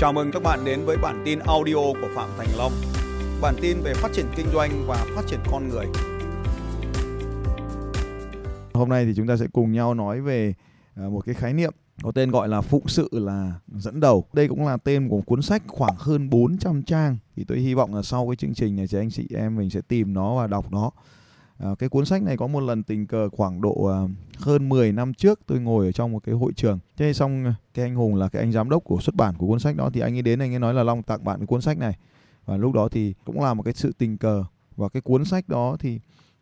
Chào mừng các bạn đến với bản tin audio của Phạm Thành Long. Bản tin về phát triển kinh doanh và phát triển con người. Hôm nay thì chúng ta sẽ cùng nhau nói về à, một cái khái niệm có tên gọi là phụng sự là dẫn đầu. Đây cũng là tên của một cuốn sách khoảng hơn 400 trang. Thì tôi hy vọng là sau cái chương trình này thì anh chị em mình sẽ tìm nó và đọc nó. À, cái cuốn sách này có một lần tình cờ khoảng độ ờ, hơn 10 năm trước tôi ngồi ở trong một cái hội trường. Thế xong ờ, cái anh Hùng là cái anh giám đốc của xuất bản của cuốn sách đó thì anh ấy đến anh ấy nói là Long tặng bạn cái cuốn sách này. Và lúc đó thì cũng là một cái sự tình cờ và cái cuốn sách đó thì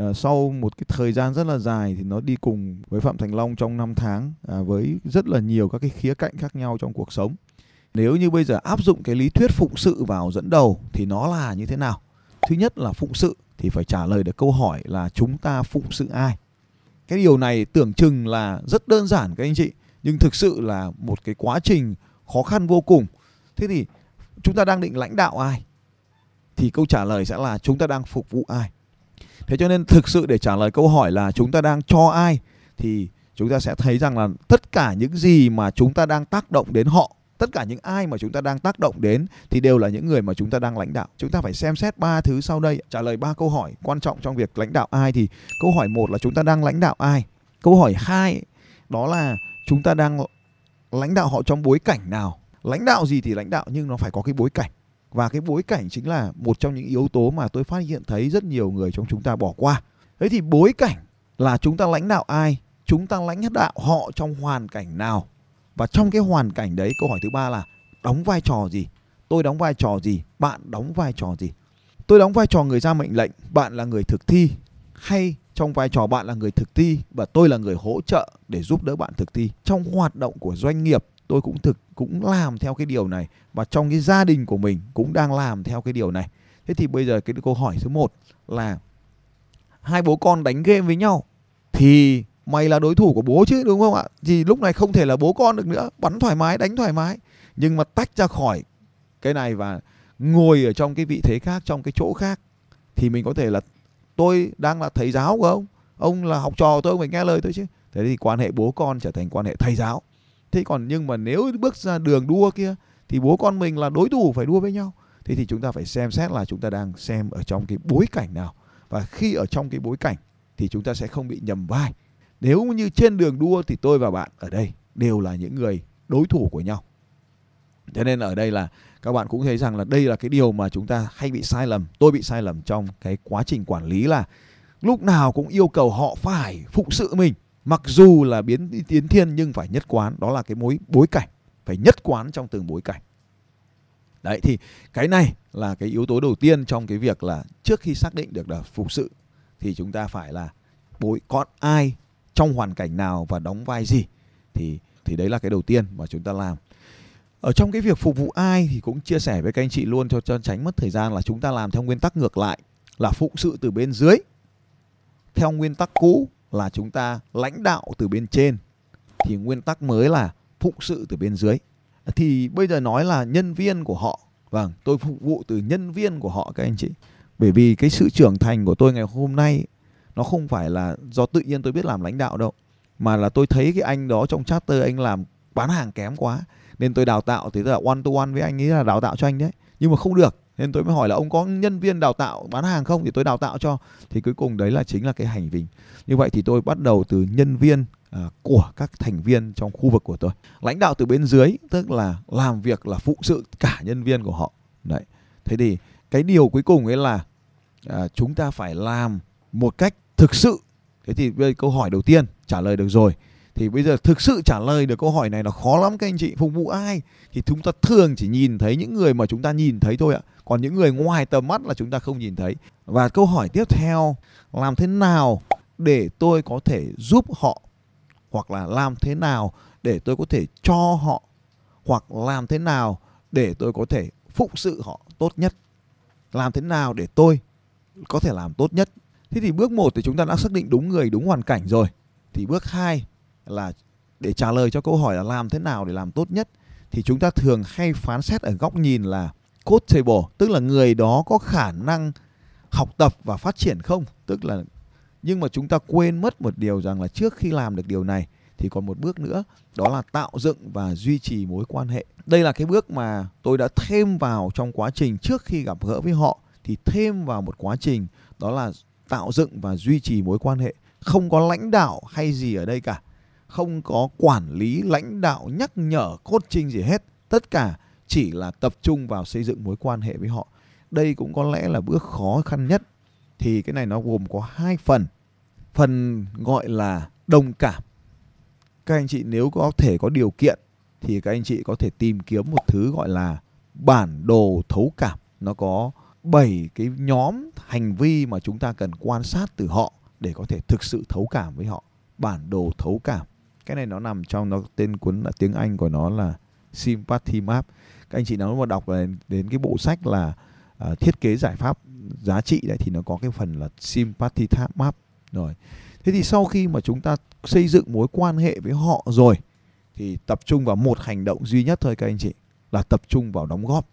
uh, sau một cái thời gian rất là dài thì nó đi cùng với Phạm Thành Long trong 5 tháng uh, với rất là nhiều các cái khía cạnh khác nhau trong cuộc sống. Nếu như bây giờ áp dụng cái lý thuyết phụng sự vào dẫn đầu thì nó là như thế nào? Thứ nhất là phụng sự thì phải trả lời được câu hỏi là chúng ta phụng sự ai? Cái điều này tưởng chừng là rất đơn giản các anh chị, nhưng thực sự là một cái quá trình khó khăn vô cùng. Thế thì chúng ta đang định lãnh đạo ai? Thì câu trả lời sẽ là chúng ta đang phục vụ ai? Thế cho nên thực sự để trả lời câu hỏi là chúng ta đang cho ai, thì chúng ta sẽ thấy rằng là tất cả những gì mà chúng ta đang tác động đến họ tất cả những ai mà chúng ta đang tác động đến thì đều là những người mà chúng ta đang lãnh đạo. Chúng ta phải xem xét ba thứ sau đây. Trả lời ba câu hỏi quan trọng trong việc lãnh đạo ai thì câu hỏi một là chúng ta đang lãnh đạo ai? Câu hỏi hai đó là chúng ta đang lãnh đạo họ trong bối cảnh nào? Lãnh đạo gì thì lãnh đạo nhưng nó phải có cái bối cảnh. Và cái bối cảnh chính là một trong những yếu tố mà tôi phát hiện thấy rất nhiều người trong chúng ta bỏ qua. Thế thì bối cảnh là chúng ta lãnh đạo ai? Chúng ta lãnh đạo họ trong hoàn cảnh nào? Và trong cái hoàn cảnh đấy, câu hỏi thứ ba là đóng vai trò gì? Tôi đóng vai trò gì? Bạn đóng vai trò gì? Tôi đóng vai trò người ra mệnh lệnh, bạn là người thực thi, hay trong vai trò bạn là người thực thi và tôi là người hỗ trợ để giúp đỡ bạn thực thi? Trong hoạt động của doanh nghiệp, tôi cũng thực, cũng làm theo cái điều này và trong cái gia đình của mình cũng đang làm theo cái điều này. Thế thì bây giờ cái câu hỏi thứ một là, hai bố con đánh game với nhau thì mày là đối thủ của bố chứ, đúng không ạ? Thì lúc này không thể là bố con được nữa, bắn thoải mái, đánh thoải mái. Nhưng mà tách ra khỏi cái này và ngồi ở trong cái vị thế khác, trong cái chỗ khác, thì mình có thể là tôi đang là thầy giáo của ông. Ông là học trò tôi, ông phải nghe lời tôi chứ. Thế thì quan hệ bố con trở thành quan hệ thầy giáo. Thế còn nhưng mà nếu bước ra đường đua kia, thì bố con mình là đối thủ phải đua với nhau. Thế thì chúng ta phải xem xét là chúng ta đang xem ở trong cái bối cảnh nào. Và khi ở trong cái bối cảnh, thì chúng ta sẽ không bị nhầm vai nếu như trên đường đua thì tôi và bạn ở đây đều là những người đối thủ của nhau. Cho nên ở đây là các bạn cũng thấy rằng là đây là cái điều mà chúng ta hay bị sai lầm, tôi bị sai lầm trong cái quá trình quản lý là lúc nào cũng yêu cầu họ phải phụng sự mình, mặc dù là biến, tiến thiên nhưng phải nhất quán, đó là cái mối bối cảnh, phải nhất quán trong từng bối cảnh. Đấy, thì cái này là cái yếu tố đầu tiên trong cái việc là trước khi xác định được là phục sự thì chúng ta phải là bối con ai trong hoàn cảnh nào và đóng vai gì, thì thì đấy là cái đầu tiên mà chúng ta làm. Ở trong cái việc phục vụ ai thì cũng chia sẻ với các anh chị luôn cho cho tránh mất thời gian là chúng ta làm theo nguyên tắc ngược lại, là phụng sự từ bên dưới. Theo nguyên tắc cũ là chúng ta lãnh đạo từ bên trên, thì nguyên tắc mới là phụng sự từ bên dưới. Thì bây giờ nói là nhân viên của họ vâng tôi phục vụ từ nhân viên của họ các anh chị. Bởi vì cái sự trưởng thành của tôi ngày hôm nay nó không phải là do tự nhiên tôi biết làm lãnh đạo đâu mà là tôi thấy cái anh đó trong charter anh làm bán hàng kém quá. Nên tôi đào tạo thì là one to one với anh ấy là đào tạo cho anh đấy. Nhưng mà không được nên tôi mới hỏi là ông có nhân viên đào tạo bán hàng không? Thì tôi đào tạo cho. Thì cuối cùng đấy là chính là cái hành vi như vậy thì tôi bắt đầu từ nhân viên à, của các thành viên trong khu vực của tôi. Lãnh đạo từ bên dưới tức là làm việc là phụ sự cả nhân viên của họ. Đấy. Thế thì cái điều cuối cùng ấy là à, chúng ta phải làm một cách thực sự. Thế thì bây câu hỏi đầu tiên, trả lời được rồi. Thì bây giờ thực sự trả lời được câu hỏi này là khó lắm các anh chị, phục vụ ai? Thì chúng ta thường chỉ nhìn thấy những người mà chúng ta nhìn thấy thôi ạ. Còn những người ngoài tầm mắt là chúng ta không nhìn thấy. Và câu hỏi tiếp theo, làm thế nào để tôi có thể giúp họ? Hoặc là làm thế nào để tôi có thể cho họ? Hoặc làm thế nào để tôi có thể phụng sự họ tốt nhất? Làm thế nào để tôi có thể làm tốt nhất? Thế thì bước 1 thì chúng ta đã xác định đúng người, đúng hoàn cảnh rồi. Thì bước 2 là để trả lời cho câu hỏi là làm thế nào để làm tốt nhất thì chúng ta thường hay phán xét ở góc nhìn là coachable, tức là người đó có khả năng học tập và phát triển không? Tức là nhưng mà chúng ta quên mất một điều rằng là trước khi làm được điều này thì còn một bước nữa đó là tạo dựng và duy trì mối quan hệ đây là cái bước mà tôi đã thêm vào trong quá trình trước khi gặp gỡ với họ thì thêm vào một quá trình đó là tạo dựng và duy trì mối quan hệ. Không có lãnh đạo hay gì ở đây cả. Không có quản lý, lãnh đạo, nhắc nhở cốt trinh gì hết. Tất cả chỉ là tập trung vào xây dựng mối quan hệ với họ. Đây cũng có lẽ là bước khó khăn nhất. Thì cái này nó gồm có hai phần. Phần gọi là đồng cảm. Các anh chị nếu có thể có điều kiện thì các anh chị có thể tìm kiếm một thứ gọi là bản đồ thấu cảm. Nó có bảy cái nhóm hành vi mà chúng ta cần quan sát từ họ để có thể thực sự thấu cảm với họ. Bản đồ thấu cảm. Cái này nó nằm trong nó tên cuốn là tiếng Anh của nó là sympathy map. Các anh chị nào mà đọc đến cái bộ sách là uh, thiết kế giải pháp giá trị đấy thì nó có cái phần là sympathy map. Rồi. Thế thì sau khi mà chúng ta xây dựng mối quan hệ với họ rồi thì tập trung vào một hành động duy nhất thôi các anh chị là tập trung vào đóng góp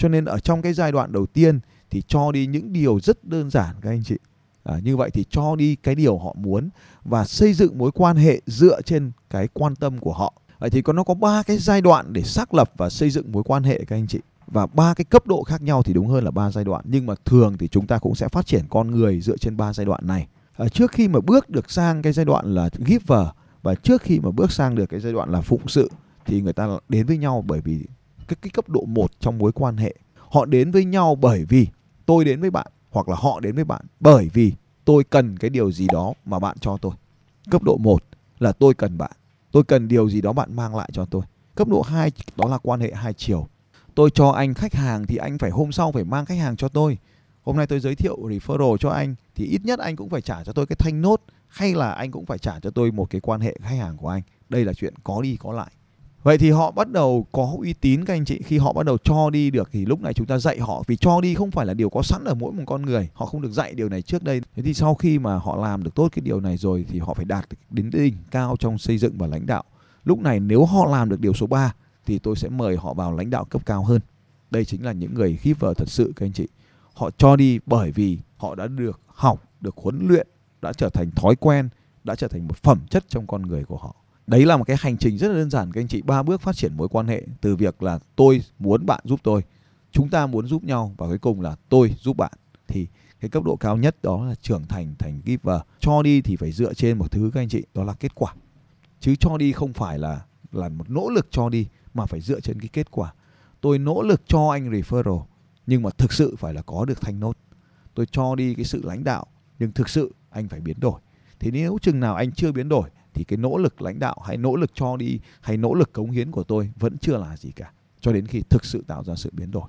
cho nên ở trong cái giai đoạn đầu tiên thì cho đi những điều rất đơn giản các anh chị. À, như vậy thì cho đi cái điều họ muốn và xây dựng mối quan hệ dựa trên cái quan tâm của họ. Vậy thì có nó có ba cái giai đoạn để xác lập và xây dựng mối quan hệ các anh chị. Và ba cái cấp độ khác nhau thì đúng hơn là ba giai đoạn. Nhưng mà thường thì chúng ta cũng sẽ phát triển con người dựa trên ba giai đoạn này. À, trước khi mà bước được sang cái giai đoạn là giver và trước khi mà bước sang được cái giai đoạn là phụng sự thì người ta đến với nhau bởi vì cái cái cấp độ một trong mối quan hệ. Họ đến với nhau bởi vì tôi đến với bạn, hoặc là họ đến với bạn bởi vì tôi cần cái điều gì đó mà bạn cho tôi. Cấp độ 1 là tôi cần bạn, tôi cần điều gì đó bạn mang lại cho tôi. Cấp độ 2 đó là quan hệ hai chiều. Tôi cho anh khách hàng thì anh phải hôm sau phải mang khách hàng cho tôi. Hôm nay tôi giới thiệu referral cho anh thì ít nhất anh cũng phải trả cho tôi cái thanh nốt, hay là anh cũng phải trả cho tôi một cái quan hệ khách hàng của anh. Đây là chuyện có đi có lại. Vậy thì họ bắt đầu có uy tín các anh chị khi họ bắt đầu cho đi được thì lúc này chúng ta dạy họ vì cho đi không phải là điều có sẵn ở mỗi một con người. Họ không được dạy điều này trước đây. Thế thì sau khi mà họ làm được tốt cái điều này rồi thì họ phải đạt đến đỉnh cao trong xây dựng và lãnh đạo. Lúc này nếu họ làm được điều số 3 thì tôi sẽ mời họ vào lãnh đạo cấp cao hơn. Đây chính là những người vờ thật sự các anh chị. Họ cho đi bởi vì họ đã được học, được huấn luyện, đã trở thành thói quen, đã trở thành một phẩm chất trong con người của họ đấy là một cái hành trình rất là đơn giản, các anh chị. Ba bước phát triển mối quan hệ từ việc là tôi muốn bạn giúp tôi, chúng ta muốn giúp nhau và cuối cùng là tôi giúp bạn. Thì cái cấp độ cao nhất đó là trưởng thành thành giver. Cho đi thì phải dựa trên một thứ, các anh chị, đó là kết quả. Chứ cho đi không phải là là một nỗ lực cho đi, mà phải dựa trên cái kết quả. Tôi nỗ lực cho anh referral, nhưng mà thực sự phải là có được thanh nốt. Tôi cho đi cái sự lãnh đạo, nhưng thực sự anh phải biến đổi. Thì nếu chừng nào anh chưa biến đổi thì cái nỗ lực lãnh đạo hay nỗ lực cho đi hay nỗ lực cống hiến của tôi vẫn chưa là gì cả cho đến khi thực sự tạo ra sự biến đổi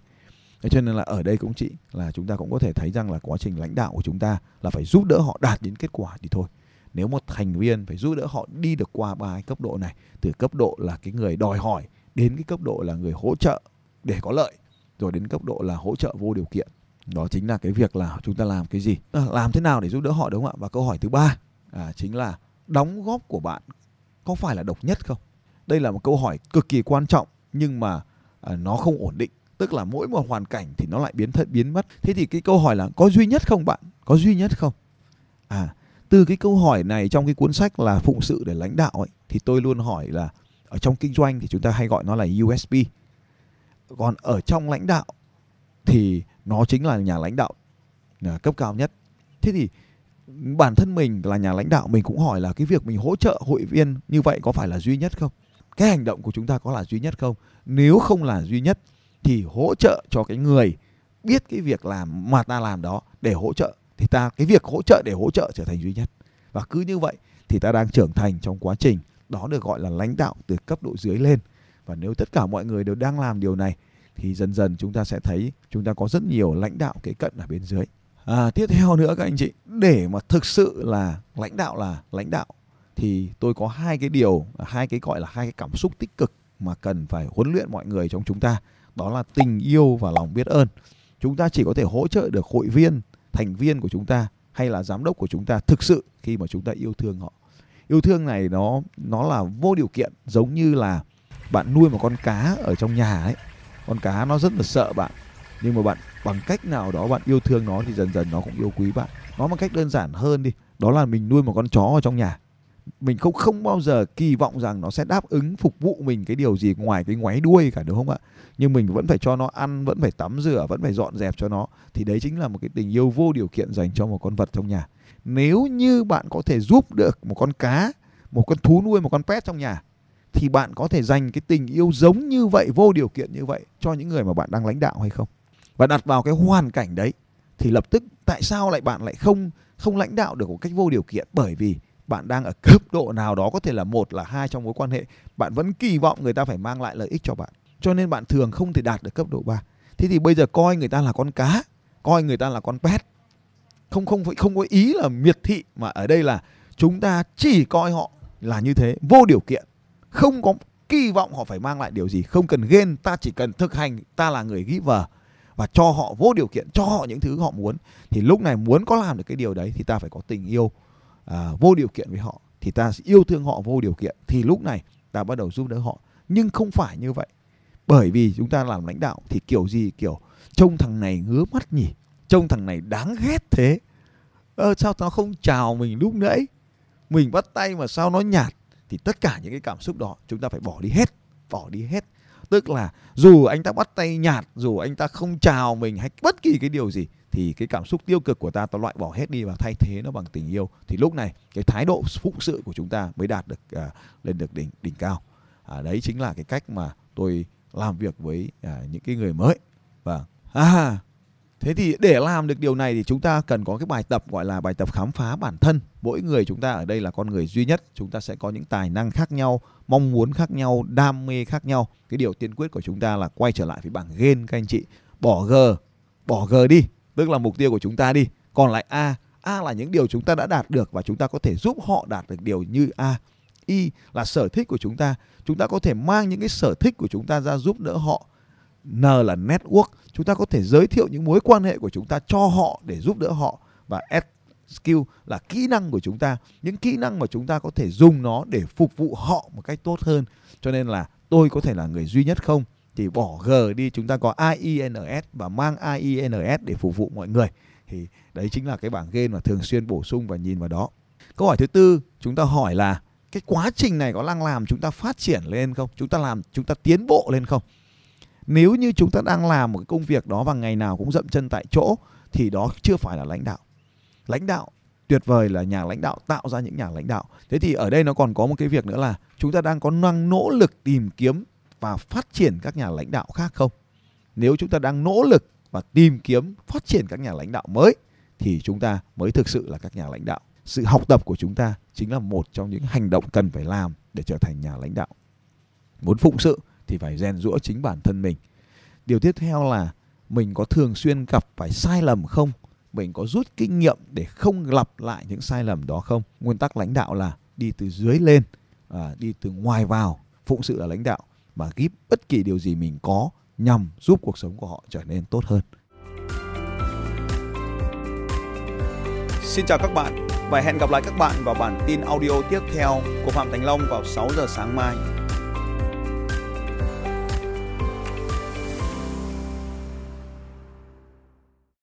Thế cho nên là ở đây cũng chị là chúng ta cũng có thể thấy rằng là quá trình lãnh đạo của chúng ta là phải giúp đỡ họ đạt đến kết quả thì thôi. Nếu một thành viên phải giúp đỡ họ đi được qua ba cái cấp độ này, từ cấp độ là cái người đòi hỏi đến cái cấp độ là người hỗ trợ để có lợi, rồi đến cấp độ là hỗ trợ vô điều kiện. Đó chính là cái việc là chúng ta làm cái gì, à, làm thế nào để giúp đỡ họ đúng không ạ? Và câu hỏi thứ ba à, chính là đóng góp của bạn có phải là độc nhất không? Đây là một câu hỏi cực kỳ quan trọng nhưng mà à, nó không ổn định. Tức là mỗi một hoàn cảnh thì nó lại biến thật biến mất. Thế thì cái câu hỏi là có duy nhất không bạn? Có duy nhất không? À, từ cái câu hỏi này trong cái cuốn sách là phụng sự để lãnh đạo ấy thì tôi luôn hỏi là ở trong kinh doanh thì chúng ta hay gọi nó là USB, Còn ở trong lãnh đạo thì nó chính là nhà lãnh đạo à, cấp cao nhất. Thế thì bản thân mình là nhà lãnh đạo, mình cũng hỏi là cái việc mình hỗ trợ hội viên như vậy có phải là duy nhất không? Cái hành động của chúng ta có là duy nhất không? Nếu không là duy nhất thì hỗ trợ cho cái người biết cái việc làm mà ta làm đó để hỗ trợ, thì ta, cái việc hỗ trợ để hỗ trợ trở thành duy nhất. Và cứ như vậy thì ta đang trưởng thành trong quá trình đó được gọi là lãnh đạo từ cấp độ dưới lên. Và nếu tất cả mọi người đều đang làm điều này thì dần dần chúng ta sẽ thấy chúng ta có rất nhiều lãnh đạo kế cận ở bên dưới à, tiếp theo nữa các anh chị để mà thực sự là lãnh đạo là lãnh đạo thì tôi có hai cái điều hai cái gọi là hai cái cảm xúc tích cực mà cần phải huấn luyện mọi người trong chúng ta. Đó là tình yêu và lòng biết ơn. Chúng ta chỉ có thể hỗ trợ được hội viên thành viên của chúng ta hay là giám đốc của chúng ta thực sự khi mà chúng ta yêu thương họ. Yêu thương này nó nó là vô điều kiện giống như là bạn nuôi một con cá ở trong nhà ấy. Con cá nó rất là sợ bạn nhưng mà bạn, bằng cách nào đó bạn yêu thương nó thì dần dần nó cũng yêu quý bạn. Nói một cách đơn giản hơn đi, đó là mình nuôi một con chó ở trong nhà. Mình không không bao giờ kỳ vọng rằng nó sẽ đáp ứng, phục vụ mình cái điều gì ngoài cái ngoáy đuôi cả, đúng không ạ? Nhưng mình vẫn phải cho nó ăn, vẫn phải tắm rửa, vẫn phải dọn dẹp cho nó. Thì đấy chính là một cái tình yêu vô điều kiện dành cho một con vật trong nhà. Nếu như bạn có thể giúp được một con cá, một con thú nuôi, một con pet trong nhà, thì bạn có thể dành cái tình yêu giống như vậy, vô điều kiện như vậy cho những người mà bạn đang lãnh đạo hay không? Và đặt vào cái hoàn cảnh đấy, thì lập tức tại sao lại bạn lại không không lãnh đạo được một cách vô điều kiện? Bởi vì bạn đang ở cấp độ nào đó, có thể là một, là hai trong mối quan hệ, bạn vẫn kỳ vọng người ta phải mang lại lợi ích cho bạn. Cho nên bạn thường không thể đạt được cấp độ 3 thế thì bây giờ coi người ta là con cá, coi người ta là con pet. Không không không có ý là miệt thị, mà ở đây là chúng ta chỉ coi họ là như thế, vô điều kiện. Không có kỳ vọng họ phải mang lại điều gì. Không cần ghen, ta chỉ cần thực hành, ta là người giver và cho họ vô điều kiện cho họ những thứ họ muốn thì lúc này muốn có làm được cái điều đấy thì ta phải có tình yêu à, vô điều kiện với họ thì ta sẽ yêu thương họ vô điều kiện. Thì lúc này ta bắt đầu giúp đỡ họ. Nhưng không phải như vậy. Bởi vì chúng ta làm lãnh đạo thì kiểu gì? Kiểu trông thằng này ngứa mắt nhỉ? Trông thằng này đáng ghét thế. Ờ, sao nó không chào mình lúc nãy? Mình bắt tay mà sao nó nhạt? Thì tất cả những cái cảm xúc đó chúng ta phải bỏ đi hết bỏ đi hết tức là dù anh ta bắt tay nhạt dù anh ta không chào mình hay bất kỳ cái điều gì thì cái cảm xúc tiêu cực của ta ta loại bỏ hết đi và thay thế nó bằng tình yêu. Thì lúc này cái thái độ phụng sự của chúng ta mới đạt được à, lên được đỉnh đỉnh cao. À, đấy chính là cái cách mà tôi làm việc với à, những cái người mới. Và à Thế thì để làm được điều này thì chúng ta cần có cái bài tập gọi là bài tập khám phá bản thân. Mỗi người chúng ta ở đây là con người duy nhất, chúng ta sẽ có những tài năng khác nhau, mong muốn khác nhau, đam mê khác nhau. Cái điều tiên quyết của chúng ta là quay trở lại với bảng gen các anh chị. Bỏ G, bỏ G đi, tức là mục tiêu của chúng ta đi. Còn lại A, A là những điều chúng ta đã đạt được và chúng ta có thể giúp họ đạt được điều như A. Y là sở thích của chúng ta. Chúng ta có thể mang những cái sở thích của chúng ta ra giúp đỡ họ N là network, chúng ta có thể giới thiệu những mối quan hệ của chúng ta cho họ để giúp đỡ họ và S skill là kỹ năng của chúng ta, những kỹ năng mà chúng ta có thể dùng nó để phục vụ họ một cách tốt hơn. Cho nên là tôi có thể là người duy nhất không thì bỏ G đi chúng ta có IENS và mang IENS để phục vụ mọi người. Thì đấy chính là cái bảng game mà thường xuyên bổ sung và nhìn vào đó. Câu hỏi thứ tư chúng ta hỏi là cái quá trình này có đang làm chúng ta phát triển lên không? Chúng ta làm chúng ta tiến bộ lên không? Nếu như chúng ta đang làm một cái công việc đó và ngày nào cũng dậm chân tại chỗ, thì đó chưa phải là lãnh đạo. Lãnh đạo tuyệt vời là nhà lãnh đạo, tạo ra những nhà lãnh đạo. Thế thì ở đây nó còn có một cái việc nữa là chúng ta đang có năng nỗ lực tìm kiếm và phát triển các nhà lãnh đạo khác không? Nếu chúng ta đang nỗ lực và tìm kiếm, phát triển các nhà lãnh đạo mới, thì chúng ta mới thực sự là các nhà lãnh đạo. Sự học tập của chúng ta chính là một trong những hành động cần phải làm để trở thành nhà lãnh đạo. Muốn phụng sự thì phải rèn rũa chính bản thân mình. Điều tiếp theo là mình có thường xuyên gặp phải sai lầm không? Mình có rút kinh nghiệm để không lặp lại những sai lầm đó không? Nguyên tắc lãnh đạo là đi từ dưới lên à, đi từ ngoài vào. Phụng sự là lãnh đạo và give bất kỳ điều gì mình có nhằm giúp cuộc sống của họ trở nên tốt hơn. Xin chào các bạn và hẹn gặp lại các bạn vào bản tin audio tiếp theo của Phạm Thành Long vào 6 giờ sáng mai.